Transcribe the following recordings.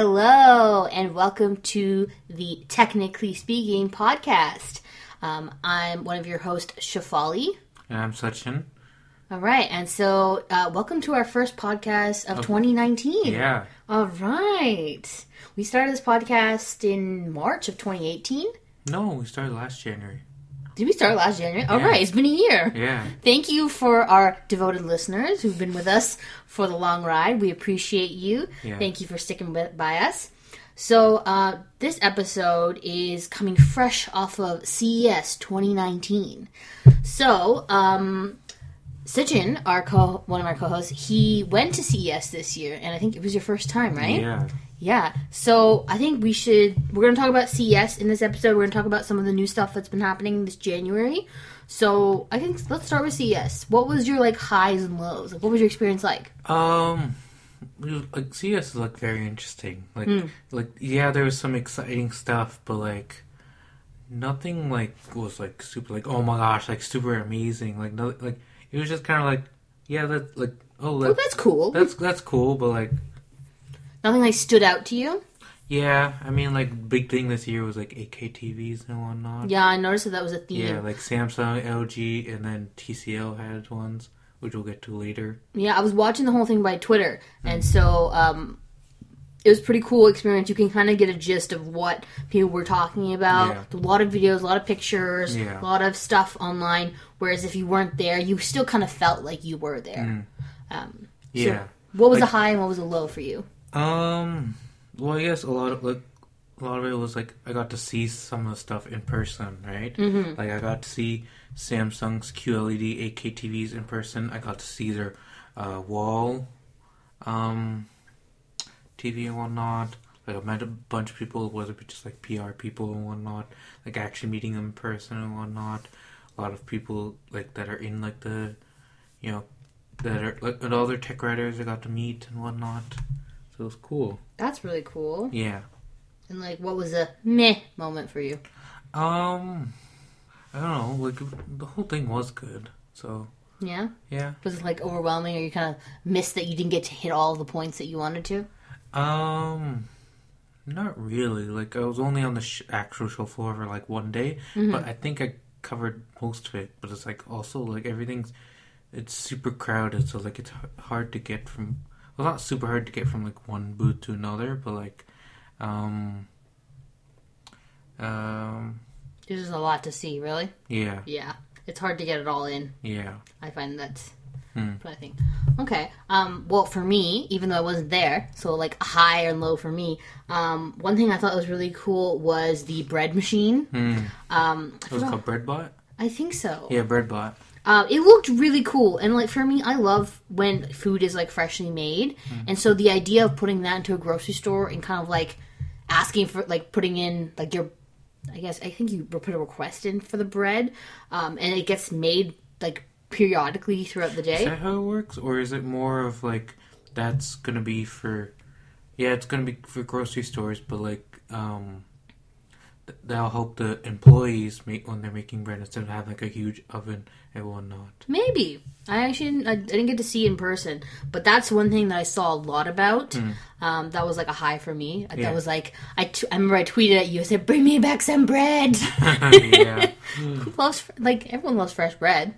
Hello, and welcome to the Technically Speaking podcast. Um, I'm one of your hosts, Shafali. And I'm Sachin. All right, and so uh, welcome to our first podcast of 2019. Yeah. All right. We started this podcast in March of 2018. No, we started last January. Did we start last January? All Yeah. right, it's been a year. Yeah. Thank you for our devoted listeners who've been with us for the long ride. We appreciate you. Yeah. Thank you for sticking with, by us. So, uh, this episode is coming fresh off of CES 2019. So, um, Sachin, our co- one of our co-hosts, he went to CES this year, and I think it was your first time, right? Yeah. Yeah. So I think we should. We're going to talk about CES in this episode. We're going to talk about some of the new stuff that's been happening this January. So I think let's start with CES. What was your like highs and lows? Like, what was your experience like? Um, like CS is like very interesting. Like, Hmm. like yeah, there was some exciting stuff, but like nothing like was like super like oh my gosh like super amazing. Like no, like it was just kind of like yeah that like oh Oh, that's cool. that's that's cool, but like Nothing like stood out to you? yeah, I mean like big thing this year was like 8K TVs and whatnot. Yeah, I noticed that that was a theme. Yeah, Yeah, like Samsung, LG, and then TCL had ones, which we'll get to later. Yeah, I was watching the whole thing by Twitter, and so um, it was a pretty cool experience. You can kind of get a gist of what people were talking about. Yeah. A lot of videos, a lot of pictures, Yeah. a lot of stuff online. Whereas if you weren't there, you still kind of felt like you were there. Um, So- Yeah. What was Like- a high and what was a low for you? Um. Well, I guess a lot of like a lot of it was like I got to see some of the stuff in person, right? Mm-hmm. Like I got to see Samsung's QLED 8K TVs in person. I got to see their uh, wall um TV and whatnot. Like I met a bunch of people, whether it be just like PR people and whatnot. Like actually meeting them in person and whatnot. A lot of people like that are in like the, you know, that are like and other tech writers I got to meet and whatnot. So it was cool. That's really cool. Yeah. And like, what was a meh moment for you? Um, I don't know. Like the whole thing was good. So Yeah, yeah. was it like overwhelming, or you kind of missed that you didn't get to hit all the points that you wanted to? Um, not really. Like I was only on the sh- actual show floor for like one day, but I think I covered most of it. But it's like also like everything's it's super crowded, so like it's hard to get from. Well, not super hard to get from like one booth to another, but like, um, um, There's just a lot to see, really. yeah, Yeah, it's hard to get it all in. yeah. I find that's What I think. Okay. Um, well, for me, even though I wasn't there, so like high and low for me. Um, one thing I thought was really cool was the bread machine. Hmm. Um, It was called Breadbot. I think so. Yeah, Breadbot. Uh, it looked really cool, and like for me, I love when food is like freshly made, and so the idea of putting that into a grocery store and kind of like asking for like putting in like your, I guess I think you put a request in for the bread, um, and it gets made like periodically throughout the day. Is that how it works, or is it more of like that's gonna be for? Yeah, it's gonna be for grocery stores, but like um, that'll help the employees make when they're making bread instead of having like a huge oven and whatnot. Maybe I actually didn't, I didn't get to see in person, but that's one thing that I saw a lot about. Um, that was like a high for me. That was like I, t- I remember I tweeted at you. I said, "Bring me back some bread." yeah, Who loves like everyone loves fresh bread.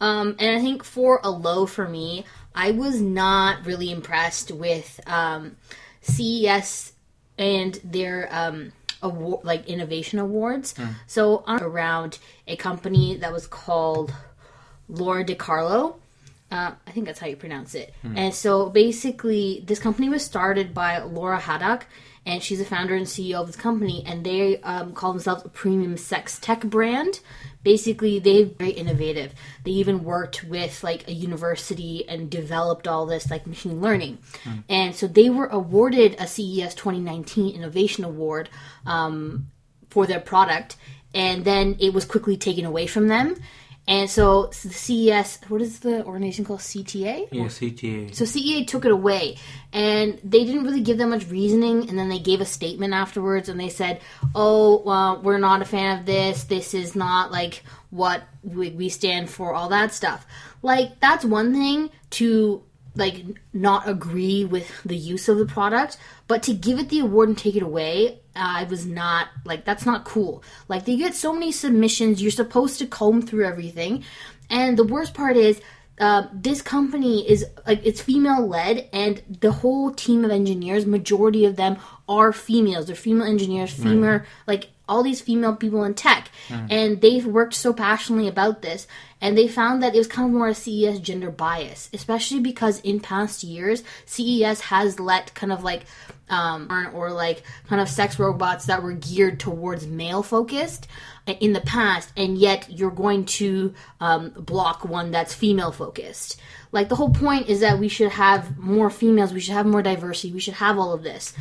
Um, and I think for a low for me, I was not really impressed with um, CES and their um, award, like innovation awards. So I'm around a company that was called Lora DiCarlo. Uh, I think that's how you pronounce it. And so basically, this company was started by Lora Haddock, and she's a founder and CEO of this company. And they um, call themselves a premium sex tech brand. Basically, they're very innovative. They even worked with like a university and developed all this like machine learning. And so they were awarded a CES 2019 Innovation Award um, for their product, and then it was quickly taken away from them. And so the CES, what is the organization called? CTA? yeah, CTA. So CEA took it away, and they didn't really give them much reasoning. And then they gave a statement afterwards, and they said, "Oh, well, we're not a fan of this. This is not like what we, we stand for. All that stuff. Like that's one thing to like not agree with the use of the product, but to give it the award and take it away, I was not like that's not cool. Like they get so many submissions, you're supposed to comb through everything, and the worst part is. Uh, this company is like it's female led and the whole team of engineers majority of them are females they're female engineers female like all these female people in tech and they've worked so passionately about this and they found that it was kind of more a CES gender bias especially because in past years CES has let kind of like um or, like kind of sex robots that were geared towards male focused in the past and yet you're going to um, block one that's female focused like the whole point is that we should have more females we should have more diversity we should have all of this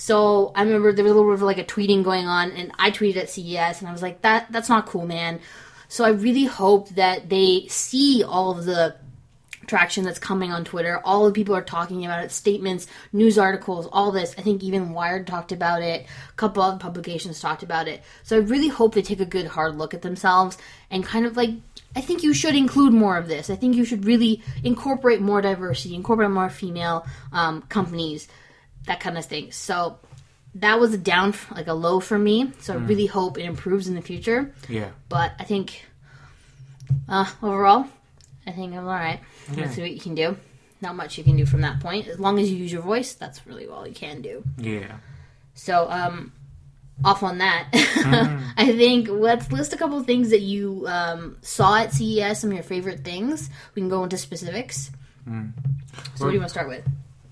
so I remember there was a little bit of like a tweeting going on, and I tweeted at CES, and I was like, "That that's not cool, man." So I really hope that they see all of the traction that's coming on Twitter. All the people are talking about it, statements, news articles, all this. I think even Wired talked about it. A couple other publications talked about it. So I really hope they take a good hard look at themselves and kind of like I think you should include more of this. I think you should really incorporate more diversity, incorporate more female um, companies, that kind of thing. So that was a down, like a low for me. So I really hope it improves in the future. Yeah. But I think uh, overall, I think I'm all right. Yeah. Let's see what you can do. Not much you can do from that point. As long as you use your voice, that's really all you can do. Yeah. So, um, off on that, I think let's list a couple of things that you um, saw at CES, some of your favorite things. We can go into specifics. So, what do you want to start with?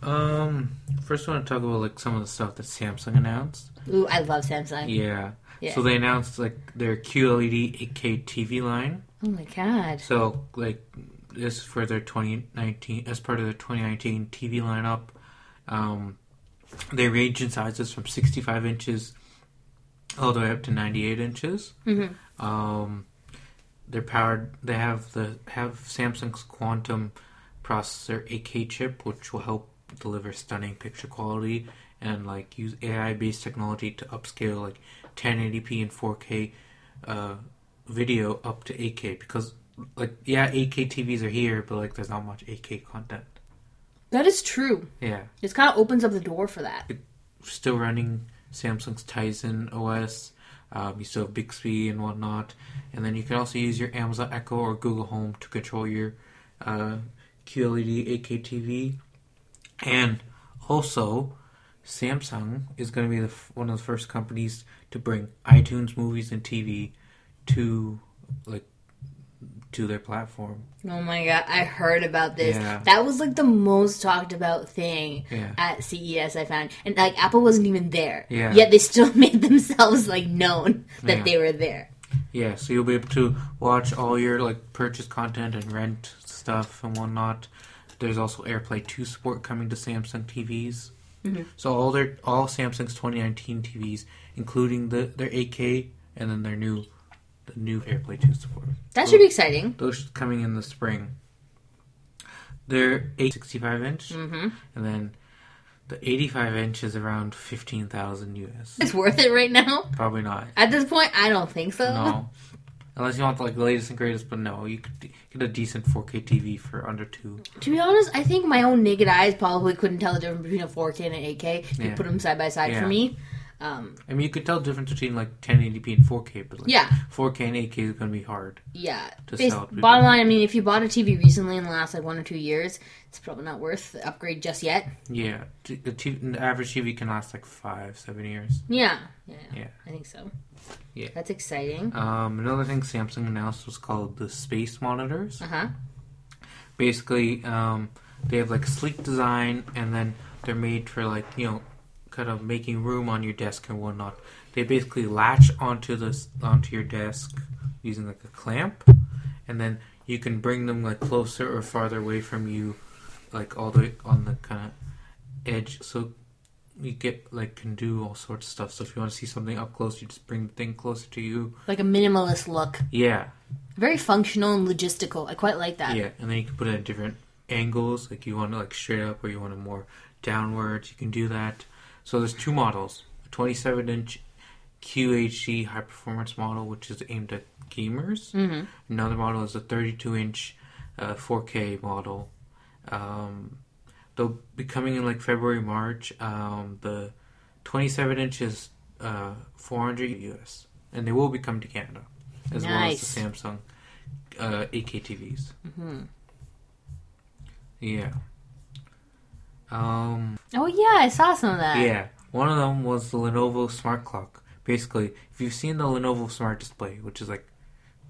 Um. First, I want to talk about like some of the stuff that Samsung announced. Ooh, I love Samsung. Yeah. Yeah. So they announced like their QLED 8K TV line. Oh my god. So like this for their 2019 as part of the 2019 TV lineup. Um, they range in sizes from 65 inches all the way up to 98 inches. Mm-hmm. Um, they're powered. They have the have Samsung's Quantum processor 8K chip, which will help deliver stunning picture quality and like use AI based technology to upscale like 1080p and 4K uh, video up to 8K because like yeah 8K TVs are here, but like there's not much 8K content. That is true. Yeah, This kind of opens up the door for that. still running Samsung's Tizen OS. Um, you still have Bixby and whatnot, and then you can also use your Amazon Echo or Google Home to control your uh, QLED 8K TV. And also, Samsung is going to be the, f- one of the first companies to bring iTunes movies and TV to like to their platform. Oh my god, I heard about this. Yeah. That was like the most talked about thing Yeah. at CES I found. And like Apple wasn't even there. Yeah. Yet they still made themselves like known that Yeah. they were there. Yeah, so you'll be able to watch all your like purchase content and rent stuff and whatnot. There's also AirPlay 2 support coming to Samsung TVs. Mm-hmm. So all their all Samsung's 2019 TVs, including the their 8K and then their new the new AirPlay 2 support. That should be exciting. Those coming in the spring. They're 865 inch, Mm-hmm. and then the 85 inch is around 15,000 US. It's worth it right now. Probably not. At this point, I don't think so. No. Unless you want like the latest and greatest, but no, you could get a decent 4K TV for under two. To be honest, I think my own naked eyes probably couldn't tell the difference between a 4K and an 8K. If you put them side by side Yeah. for me. Um, I mean, you could tell the difference between like 1080p and 4K, but like yeah, 4K and 8K is gonna be hard. yeah. To Bas- sell bottom people. line, I mean, if you bought a TV recently in the last like one or two years, it's probably not worth the upgrade just yet. Yeah, the, t- the average TV can last like five, seven years. Yeah, yeah, Yeah. I think so. Yeah. that's exciting. Um, another thing Samsung announced was called the space monitors. Uh huh. Basically, um, they have like sleek design, and then they're made for like you know, kind of making room on your desk and whatnot. They basically latch onto this onto your desk using like a clamp, and then you can bring them like closer or farther away from you, like all the way on the kind of edge. So you get like can do all sorts of stuff. So if you want to see something up close, you just bring the thing closer to you. Like a minimalist look, Yeah, very functional and logistical. I quite like that. Yeah, and then you can put it at different angles. Like you want it like straight up, or you want it more downwards. You can do that. So there's two models: a 27 inch QHD high performance model, which is aimed at gamers. Mm-hmm. Another model is a 32 inch uh, 4K model. Um, they'll be coming in like February, March. Um, the 27 inch is uh, 400 US, and they will be coming to Canada as Nice. well as the Samsung uh, 8K TVs. hmm Yeah. Um. Oh yeah, I saw some of that. Yeah. One of them was the Lenovo Smart Clock. Basically, if you've seen the Lenovo Smart Display, which is like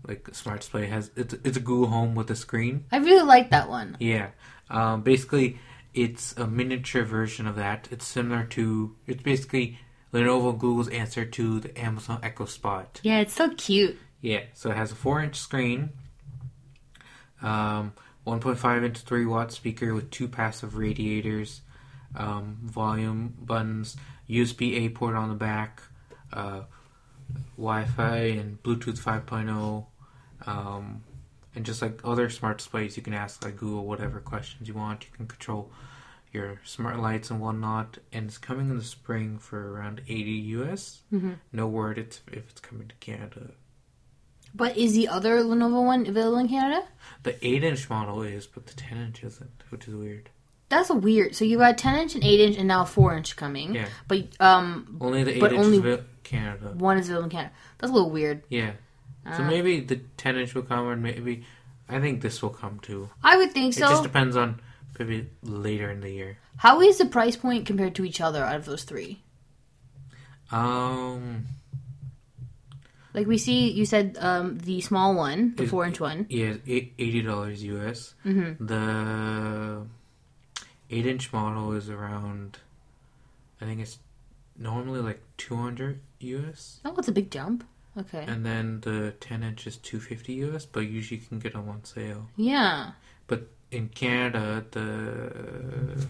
like a smart display has it's it's a Google Home with a screen. I really like that one. Yeah. Um, basically, it's a miniature version of that. It's similar to. It's basically Lenovo Google's answer to the Amazon Echo Spot. Yeah, it's so cute. Yeah. So it has a four-inch screen, um, 1.5 inch three watt speaker with two passive radiators, um, volume buttons, USB A port on the back, uh, Wi-Fi and Bluetooth 5.0. Um, and just like other smart displays, you can ask like Google whatever questions you want. You can control your smart lights and whatnot. And it's coming in the spring for around 80 US. Mhm. No word it's, if it's coming to Canada. But is the other Lenovo one available in Canada? The 8 inch model is, but the 10 inch isn't, which is weird. That's weird. So you got 10 inch and 8 inch and now a 4 inch coming. Yeah. But um, Only the 8 But inch only- is Canada. one is available in Canada. That's a little weird. Yeah. So Uh, maybe the 10 inch will come, and maybe I think this will come too. I would think so. It just depends on maybe later in the year. How is the price point compared to each other out of those three? Um, Like we see, you said um, the small one, the 4 inch one. yeah, eighty dollars US. Mm-hmm. The eight inch model is around. I think it's normally like two hundred US, Oh, it's a big jump. Okay. and then the ten inch is two fifty US, but usually you can get them on sale. Yeah. But in Canada, the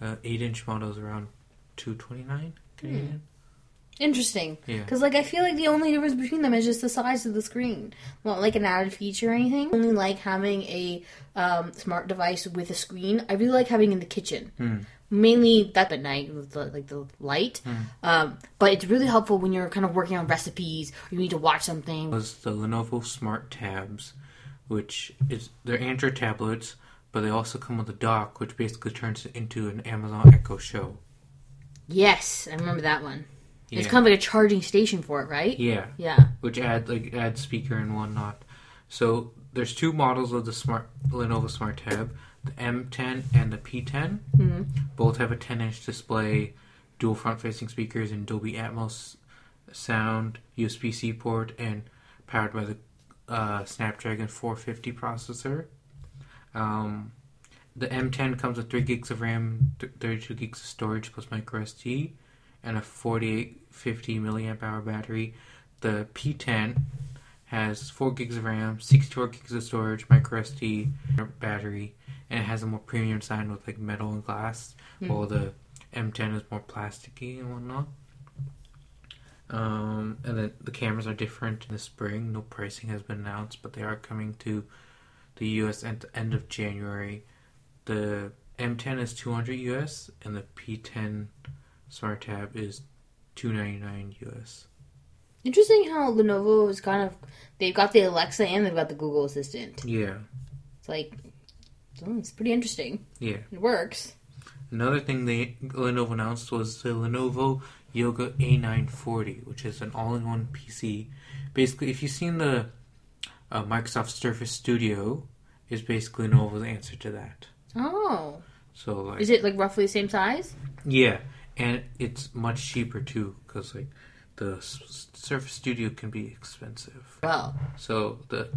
uh, eight inch model is around two twenty nine Canadian. Interesting. Yeah. Because, like, I feel like the only difference between them is just the size of the screen. Not like an added feature or anything. Only like having a um, smart device with a screen. I really like having it in the kitchen. Hmm. Mainly that at night with the, like the light. Hmm. Um, but it's really helpful when you're kind of working on recipes or you need to watch something. was the Lenovo Smart Tabs, which is they're Android tablets, but they also come with a dock, which basically turns it into an Amazon Echo Show. Yes, I remember that one. It's kind of like a charging station for it, right? Yeah, Yeah. which add like add speaker and whatnot. So there's two models of the smart Lenovo Smart Tab, the M10 and the P10. Mhm. Both have a 10-inch display, dual front-facing speakers, and Dolby Atmos sound, USB-C port, and powered by the uh, Snapdragon 450 processor. Um, the M10 comes with 3 gigs of RAM, th- 32 gigs of storage plus micro SD, and a 4850 milliamp hour battery. The P10 has 4 gigs of RAM, 64 gigs of storage, micro SD battery, and it has a more premium design with like metal and glass, Hmm. while the M10 is more plasticky and whatnot. Um, and then the cameras are different in the spring. No pricing has been announced, but they are coming to the US at the end of January. The M10 is 200 US, and the P10 Smart Tab is 299 US. Interesting how Lenovo is kind of. They've got the Alexa and they've got the Google Assistant. Yeah, It's like. oh, It's pretty interesting. yeah. It works. Another thing they Lenovo announced was the Lenovo Yoga A940, which is an all-in-one PC. Basically, if you've seen the uh, Microsoft Surface Studio, is basically Lenovo's answer to that. Oh. So like, Is it like roughly the same size? yeah, and it's much cheaper too, because like the Surface Studio can be expensive. Well. So the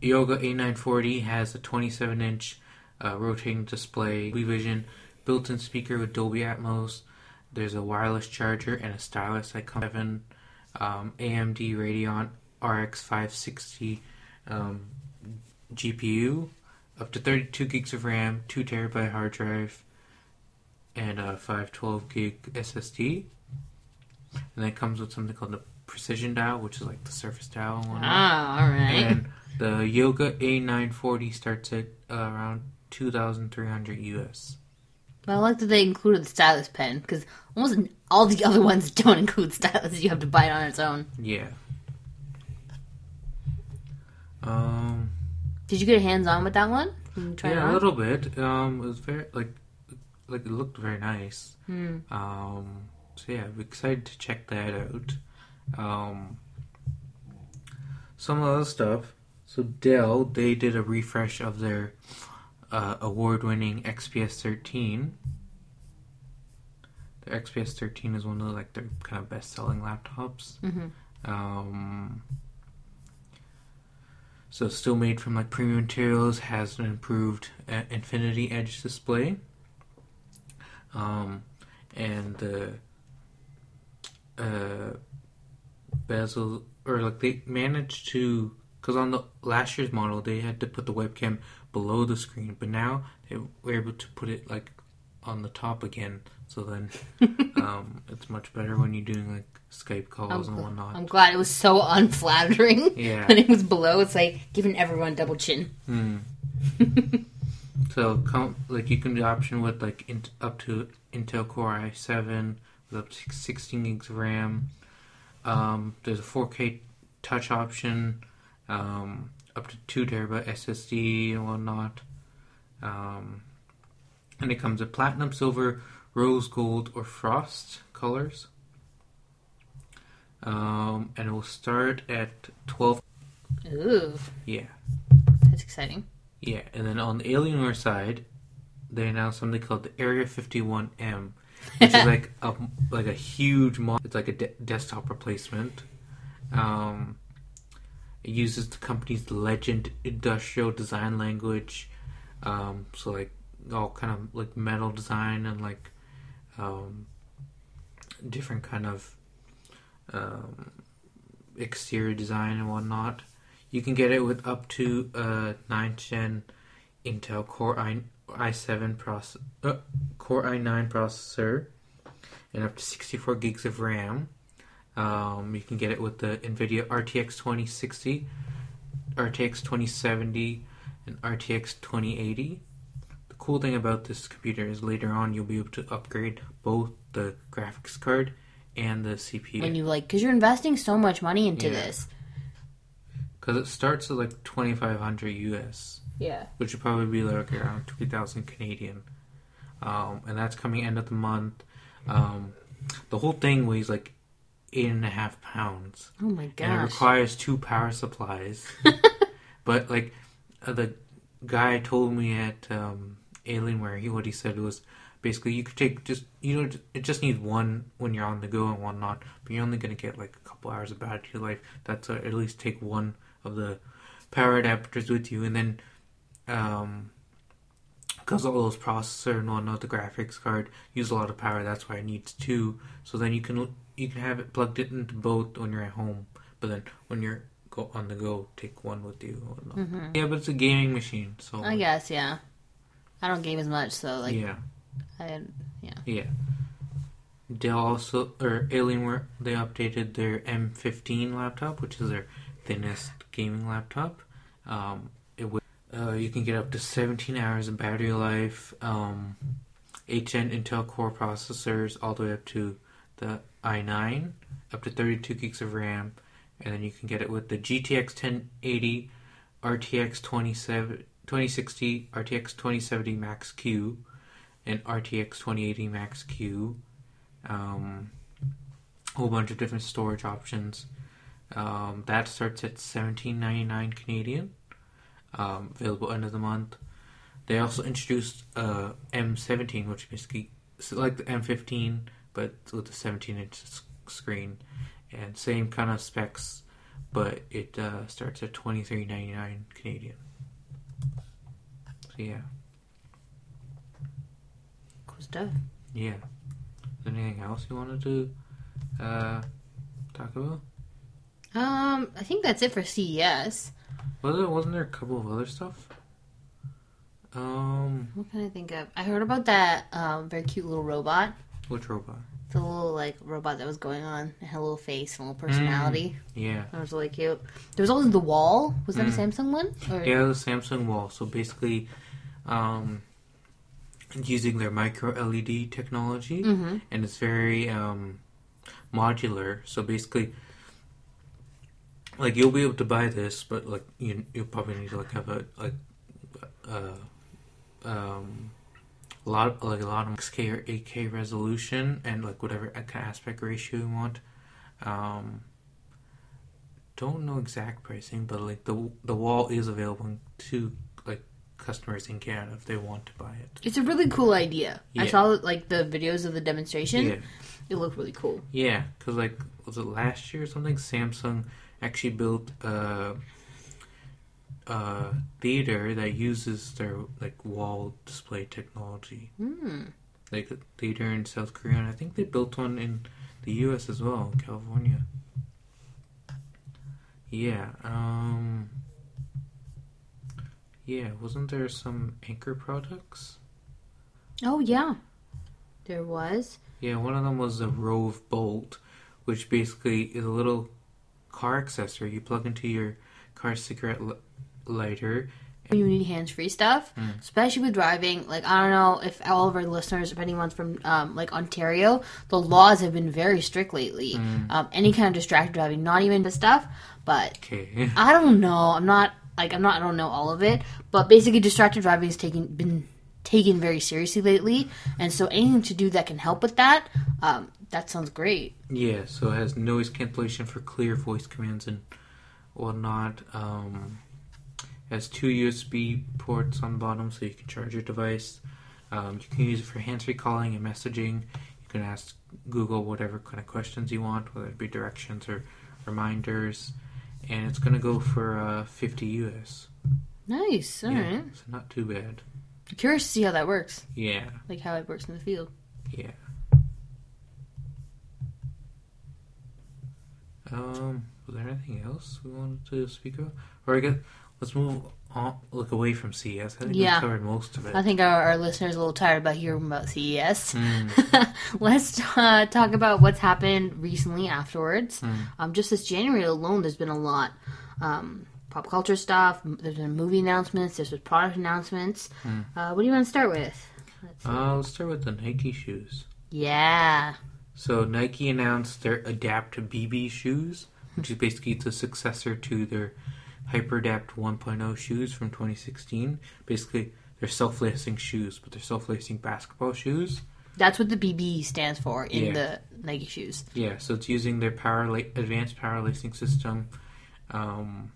Yoga A940 has a 27-inch uh, rotating display, Vision, built-in speaker with Dolby Atmos. There's a wireless charger and a stylus that comes seven um, AMD Radeon RX 560 um, GPU, up to 32 gigs of RAM, 2 terabyte hard drive, and a 512 gig SSD. And then it comes with something called the Precision Dial, which is like the Surface Dial. Ah, alright. And the Yoga A940 starts at uh, around 2,300 US. But I like that they included the stylus pen because almost all the other ones don't include stylus. You have to buy it on its own. Yeah. Um, Did you get a hands on with that one? Can you try yeah, a little bit. Um, it was very like like it looked very nice. Hmm. Um, so yeah, I'm excited to check that out. Um, some other stuff. So Dell, they did a refresh of their uh, award-winning XPS 13. The XPS 13 is one of like their kind of best-selling laptops. Mm-hmm. Um, so still made from like premium materials, has an improved uh, Infinity Edge display. Um, and the uh, bezel or like they managed to because on the last year's model they had to put the webcam below the screen, but now they were able to put it like on the top again. So then um, it's much better when you're doing like Skype calls and whatnot. I'm glad it was so unflattering. Yeah. when it was below, it's like giving everyone double chin. Hmm. so com- like you can do option with like in- up to Intel Core i7 with up to 16 gigs of RAM. Um, there's a 4K touch option, um, up to two terabyte SSD and whatnot. Um, and it comes with platinum, silver, rose gold, or frost colors. Um, and it will start at 12. Ooh, Yeah. that's exciting. Yeah, and then on the Alienware side, they announced something called the Area 51M, which is like a like a huge mod. It's like a de- desktop replacement. Um, it uses the company's Legend industrial design language, um, so like all kind of like metal design and like um, different kind of um, exterior design and whatnot. You can get it with up to a 9th gen Intel Core i i7 process, uh, Core i9 processor, and up to 64 gigs of RAM. Um, you can get it with the NVIDIA RTX 2060, RTX 2070, and RTX 2080. The cool thing about this computer is later on you'll be able to upgrade both the graphics card and the CPU. When you like, because you're investing so much money into Yeah. this. Because it starts at like 2500 US. Yeah. which would probably be like around 2000 Canadian. Um, and that's coming end of the month. Um, the whole thing weighs like eight and a half pounds. Oh my And it requires two power supplies. but like uh, the guy told me at um, Alienware, he what he said was basically you could take just you know it just needs one when you're on the go and one not, but you're only gonna get like a couple hours of battery life. That's uh, at least take one of the power adapters with you, and then um because all those processor and whatnot, the graphics card use a lot of power. That's why it needs two. So then you can you can have it plugged into both when you're at home, but then when you're go on the go, take one with you. whatnot. Yeah, but it's a gaming machine, so Mm-hmm. I guess, yeah. I don't game as much, so like, yeah, I, yeah. yeah. Dell also or Alienware they updated their M15 laptop, which is their thinnest gaming laptop. Um, it would uh, you can get up to 17 hours of battery life. Um, 8 gen Intel Core processors all the way up to the i9, up to 32 gigs of RAM, and then you can get it with the GTX 1080, RTX 27, 2060, RTX 2070 Max Q, and RTX 2080 Max Q. Um, a whole bunch of different storage options. Um, that starts at 17.99 Canadian. Um, available end of the month. They also introduced uh, M17, which basically is like the M15, but with a 17 inch screen, and same kind of specs, but it uh, starts at 23.99 Canadian. So yeah, Cool stuff. yeah. Anything else you wanted to uh, talk about? Um, I think that's it for CES. Was there, wasn't there a couple of other stuff? Um, What can I think of? I heard about that um, very cute little robot. which robot? The little like robot that was going on. It had a little face and a little personality. Yeah. That was really cute. There was also the wall. Was that Mm. a Samsung one? Or... Yeah, the Samsung wall. So basically, um, using their micro LED technology, Mm-hmm. and it's very um, modular. So basically, like you'll be able to buy this, but like you you'll probably need to like have a like uh, um, a lot like a lot of 6K or 8K resolution and like whatever aspect ratio you want. Um, don't know exact pricing, but like the the wall is available to like customers in Canada if they want to buy it. It's a really cool idea. I saw like the videos of the demonstration. Yeah, It looked really cool. yeah, because like was it last year or something? Samsung actually built a, a theater that uses their like wall display technology. Hmm. like a theater in South Korea, and I think they built one in the U.S. as well, in California. Yeah. Um. Yeah, wasn't there some Anker products? Oh yeah, there was. Yeah, one of them was the Roav Bolt, which basically is a little car accessory you plug into your car cigarette l- lighter. You need hands-free stuff, Mm. especially with driving. Like I don't know if all of our listeners, if anyone's from um, like Ontario, the laws have been very strict lately. Mm. Um, any kind of distracted driving, not even the stuff, but Okay. I don't know. I'm not like I'm not. I don't know all of it, but basically, distracted driving has taken been taken very seriously lately, and so anything to do that can help with that, um, that sounds great. Yeah, so it has noise cancellation for clear voice commands and whatnot. Um, it has two USB ports on the bottom so you can charge your device. Um, you can use it for hands-free calling and messaging. You can ask Google whatever kind of questions you want, whether it be directions or reminders. And it's going to go for uh, 50 US. Nice. All right. yeah, so not too bad. Curious to see how that works, Yeah, like how it works in the field. yeah. Um, was there anything else we wanted to speak of? Or I guess let's move on, look away from CES. I think Yeah. we covered most of it. I think our, our listeners are a little tired about hearing about CES. Mm, Let's uh, talk about what's happened recently afterwards. Mm. Um, just this January alone, there's been a lot. Um, pop culture stuff. There's been movie announcements. There's been product announcements. Mm. Uh, what do you want to start with? Let's uh, let's start with the Nike shoes. yeah. So Nike announced their Adapt BB shoes, which is basically the successor to their HyperAdapt 1.0 shoes from 2016. Basically, they're self-lacing shoes, but they're self-lacing basketball shoes. That's what the BB stands for in Yeah. the Nike shoes. Yeah, so it's using their power la- advanced power lacing system. Um,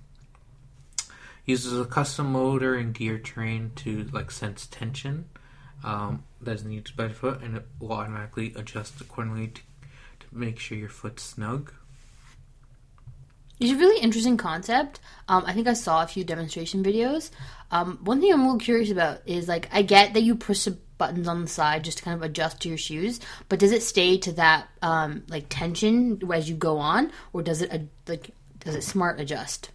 uses a custom motor and gear train to like sense tension um, that is needed by the foot, and it will automatically adjust accordingly to, to make sure your foot's snug. It's a really interesting concept. Um, I think I saw a few demonstration videos. Um, one thing I'm a little curious about is like I get that you push the buttons on the side just to kind of adjust to your shoes, but does it stay to that um, like tension as you go on, or does it uh, like does it smart adjust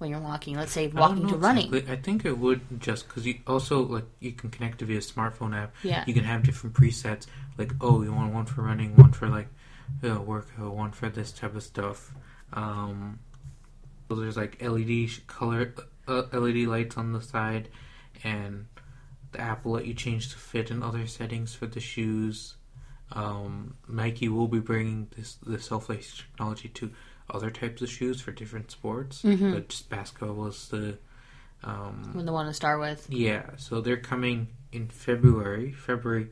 when you're walking? Let's say walking to running. exactly. I think it would just because you also like you can connect it via smartphone app. Yeah. You can have different presets. Like oh, you want one for running, one for like uh, workout, one for this type of stuff. Um, so there's like LED color uh, LED lights on the side, and the app will let you change the fit and other settings for the shoes. Um, Nike will be bringing this the self lace technology to other types of shoes for different sports, Mhm. but just basketball was the um, When the one to start with. yeah. So they're coming in February, February,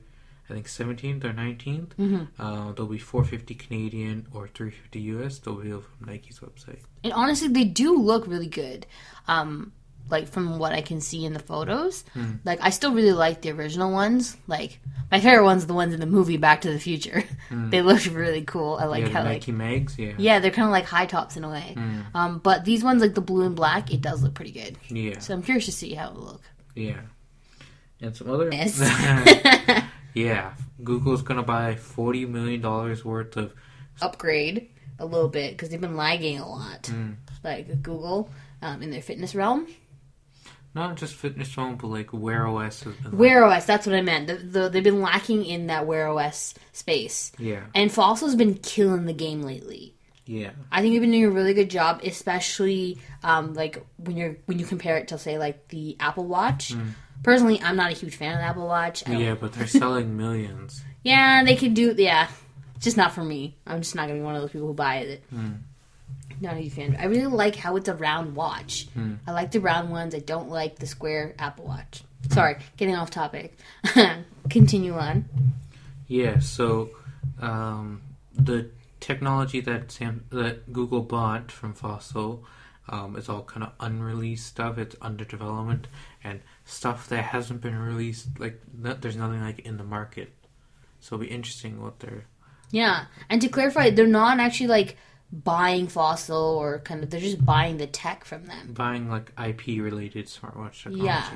I think seventeenth or 19th hmm Uh, they'll be four fifty Canadian or three fifty US. They'll be from Nike's website. And honestly, they do look really good. Um, like from what I can see in the photos, Hmm. like I still really like the original ones. Like my favorite ones are the ones in the movie Back to the Future. they look really cool. I like yeah, how the like Nike mags. Yeah, yeah, they're kind of like high tops in a way. Hmm. Um, but these ones like the blue and black, it does look pretty good. yeah, So I'm curious to see how it look. yeah. And some other. Yes. yeah, Google's gonna buy forty million dollars worth of. Upgrade a little bit because they've been lagging a lot. Hmm. Like Google um, in their fitness realm. Not just fitness phone, but like Wear mm-hmm. OS. Has Wear OS, that's what I meant. The, the, they've been lacking in that Wear OS space. Yeah, And Fossil's been killing the game lately. yeah, I think they've been doing a really good job, especially um, like when you're when you compare it to say like the Apple Watch. Hmm. Personally, I'm not a huge fan of the Apple Watch. Yeah. But they're selling millions. yeah, they could do yeah, just not for me. I'm just not gonna be one of those people who buy it. Hmm. Not a huge fan. I really like how it's a round watch. Hmm. I like the round ones. I don't like the square Apple Watch. Sorry, getting off topic. Continue on. Yeah, so um, the technology that Sam that Google bought from Fossil um, is all kind of unreleased stuff. It's under development and stuff that hasn't been released. Like there's nothing like in the market. So it'll be interesting what they're. Yeah, and to clarify, they're not actually like buying Fossil or kind of. They're just buying the tech from them. buying like IP related smartwatch technology. Yeah.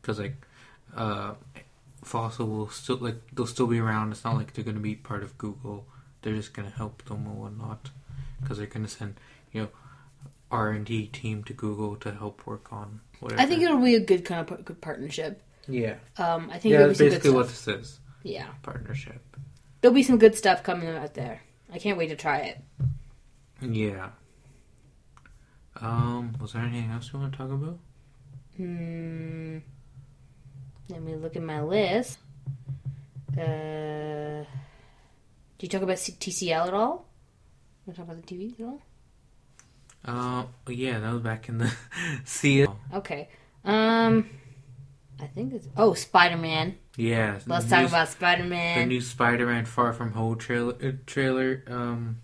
Because like uh, Fossil will still like they'll still be around. It's not like they're gonna be part of Google. They're just gonna help them and whatnot. Because they're gonna send you know R and D team to Google to help work on whatever. I think it'll be a good kind of par- good partnership. yeah Um, I think yeah there'll be that's some good basically what this is Yeah, partnership. there'll be some good stuff coming out there. I can't wait to try it. Yeah. Um, was there anything else you want to talk about? Hmm. Let me look at my list. Uh, do you talk about TCL at all? To talk about the TV at all? Uh, yeah, that was back in the it. Okay. Um, I think it's oh Spider Man. Yeah, Let's talk new- about Spider Man. the new Spider-Man Far From Home trailer uh, trailer um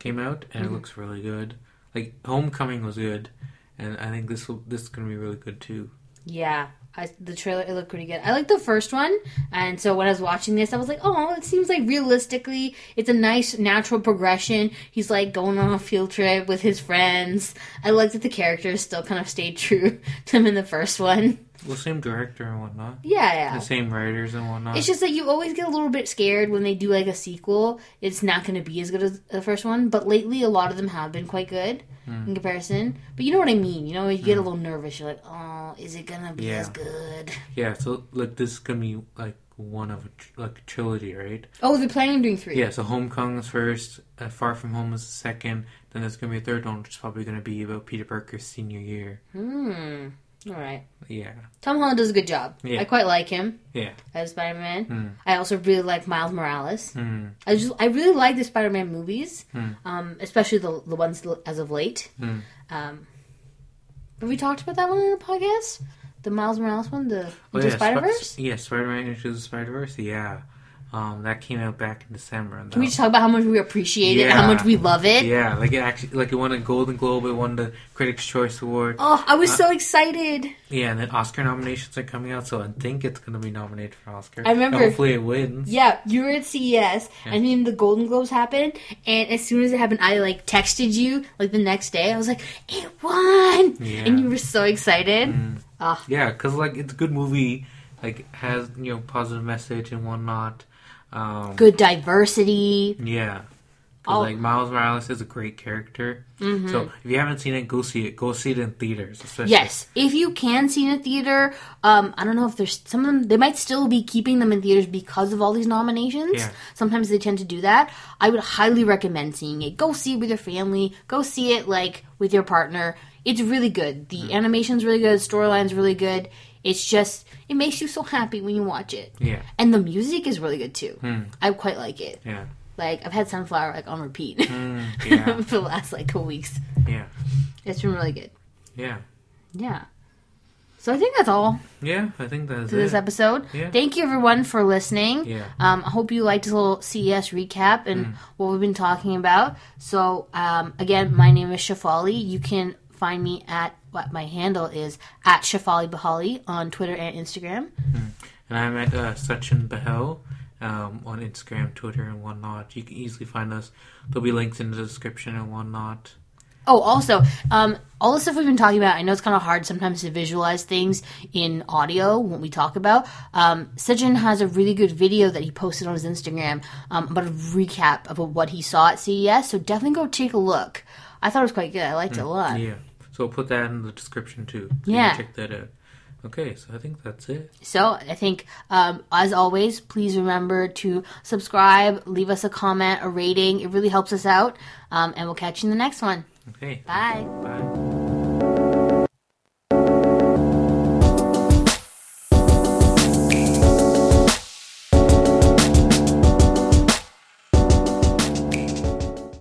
came out and Mm-hmm. it looks really good. Like Homecoming was good, and I think this will this is gonna be really good too. Yeah, I, the trailer it looked pretty good. I like the first one, and so when I was watching this, I was like, oh, it seems like realistically, it's a nice natural progression. He's like going on a field trip with his friends. I like that the characters still kind of stayed true to him in the first one. Well, same director and whatnot, Yeah, yeah. the same writers and whatnot. It's just that you always get a little bit scared when they do like a sequel. It's not going to be as good as the first one, but lately a lot of them have been quite good Hmm. in comparison. But you know what I mean? You know, you get a little nervous. You're like, oh, is it going to be Yeah. as good? yeah, so like this is gonna be like one of a like a trilogy, right? Oh, they're planning on doing three. Yeah, so Homecoming is first, uh, Far From Home is the second, then there's gonna be a third one, which is probably gonna be about Peter Parker's senior year. Hmm. All right. Yeah, Tom Holland does a good job. Yeah. I quite like him yeah. as Spider Man. Hmm. I also really like Miles Morales. Hmm. I just I really like the Spider Man movies, Hmm. um, especially the the ones as of late. Hmm. Um, have we talked about that one in the podcast? The Miles Morales one, the Oh, yeah, Spider Spi- Verse. yeah, Spider-Man Into the Spider-Verse. Yeah, um, that came out back in December. And Can we just talk about how much we appreciate it, how much we love it? yeah, like it actually, like it won a Golden Globe, it won the Critics' Choice Award. Oh, I Uh, was so excited. Yeah, and then Oscar nominations are coming out, so I think it's gonna be nominated for Oscar. I remember- And hopefully it wins. Yeah, you were at CES, and then the Golden Globes happened, and as soon as it happened, I like texted you like the next day. I was like, "It won!" Yeah. and you were so excited. Mm. Ah. Yeah, because like it's a good movie, like has you know positive message and whatnot. Um, Good diversity. Yeah. Oh. like Miles Morales is a great character. Mm-hmm. So if you haven't seen it, go see it. Go see it in theaters, especially. Yes, if you can see it in a theater, um, I don't know if there's some of them. They might still be keeping them in theaters because of all these nominations. Yeah. Sometimes they tend to do that. I would highly recommend seeing it. Go see it with your family. Go see it like with your partner. It's really good. The animation's really good. The storyline's really good. It's just it makes you so happy when you watch it. Yeah. And the music is really good too. I quite like it. Yeah. Like I've had Sunflower like on repeat Mm, yeah. for the last like couple weeks. Yeah. It's been really good. Yeah. Yeah. So I think that's all Yeah. I think that's to this it. episode. Yeah. Thank you everyone for listening. Yeah. Um, I hope you liked this little CES recap and what we've been talking about. So um, again, my name is Shafali. You can find me at what my handle is at Shafali Bahali on Twitter and Instagram. And I'm at uh, Sachin Bahel um, on Instagram, Twitter, and whatnot. You can easily find us. There'll be links in the description and whatnot. Oh, also, um, all the stuff we've been talking about, I know it's kind of hard sometimes to visualize things in audio when we talk about. Um, Sachin has a really good video that he posted on his Instagram um, about a recap of what he saw at CES, so definitely go take a look. I thought it was quite good. I liked it a lot. Yeah. So I'll put that in the description too. So Yeah. Check that out. Okay, so I think that's it. So I think, um, as always, please remember to subscribe, leave us a comment, a rating. It really helps us out. Um, and we'll catch you in the next one. Okay. Bye. Bye.